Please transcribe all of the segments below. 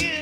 Yeah.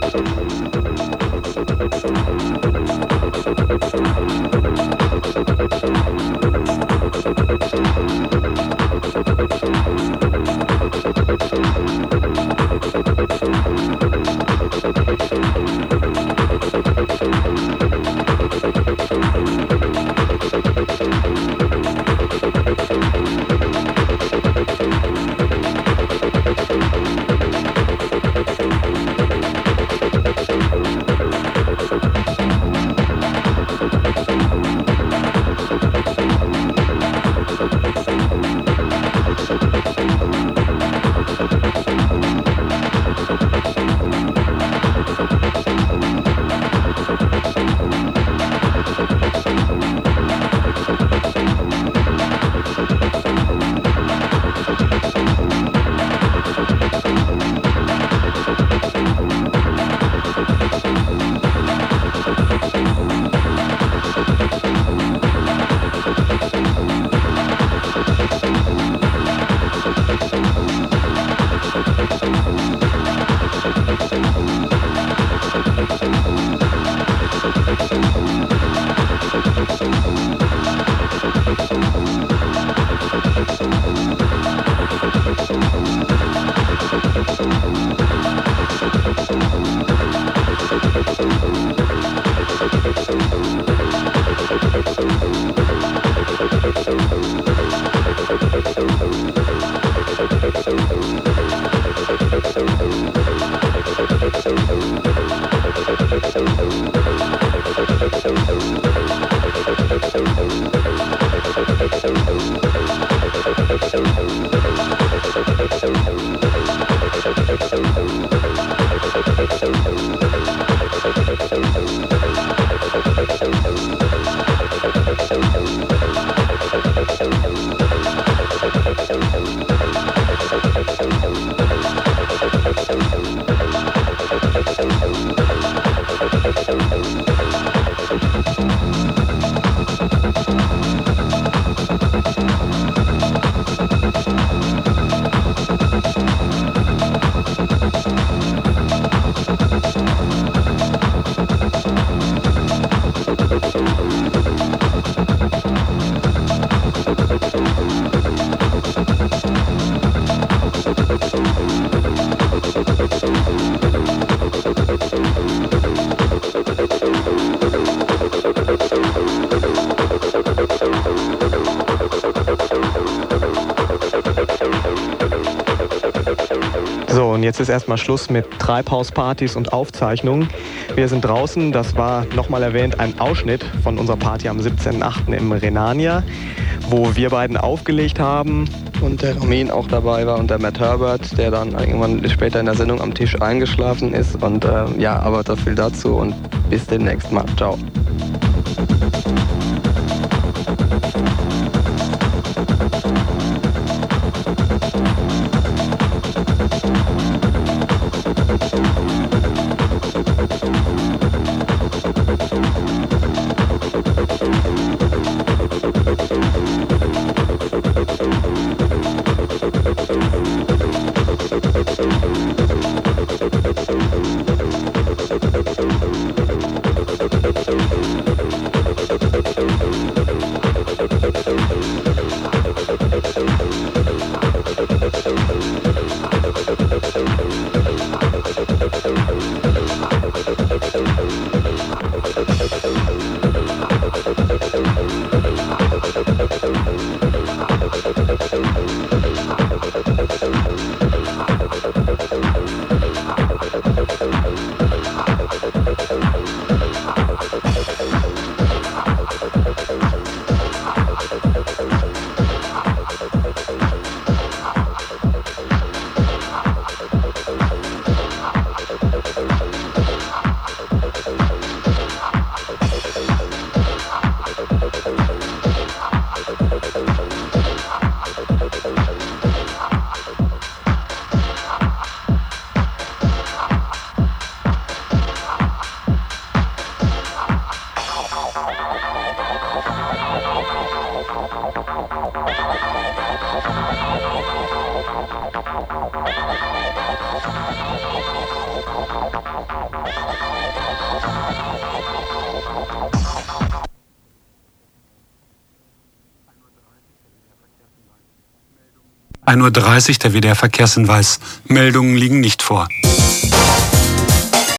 Thank you. Und jetzt ist erstmal Schluss mit Treibhauspartys und Aufzeichnungen. Wir sind draußen, das war nochmal erwähnt ein Ausschnitt von unserer Party am 17.8. im Renania, wo wir beiden aufgelegt haben. Und der Romin auch dabei war und der Matt Herbert, der dann irgendwann später in der Sendung am Tisch eingeschlafen ist. Und äh, ja, aber so viel dazu und bis demnächst mal. Ciao. Uhr der WDR Verkehrshinweis. Meldungen liegen nicht vor.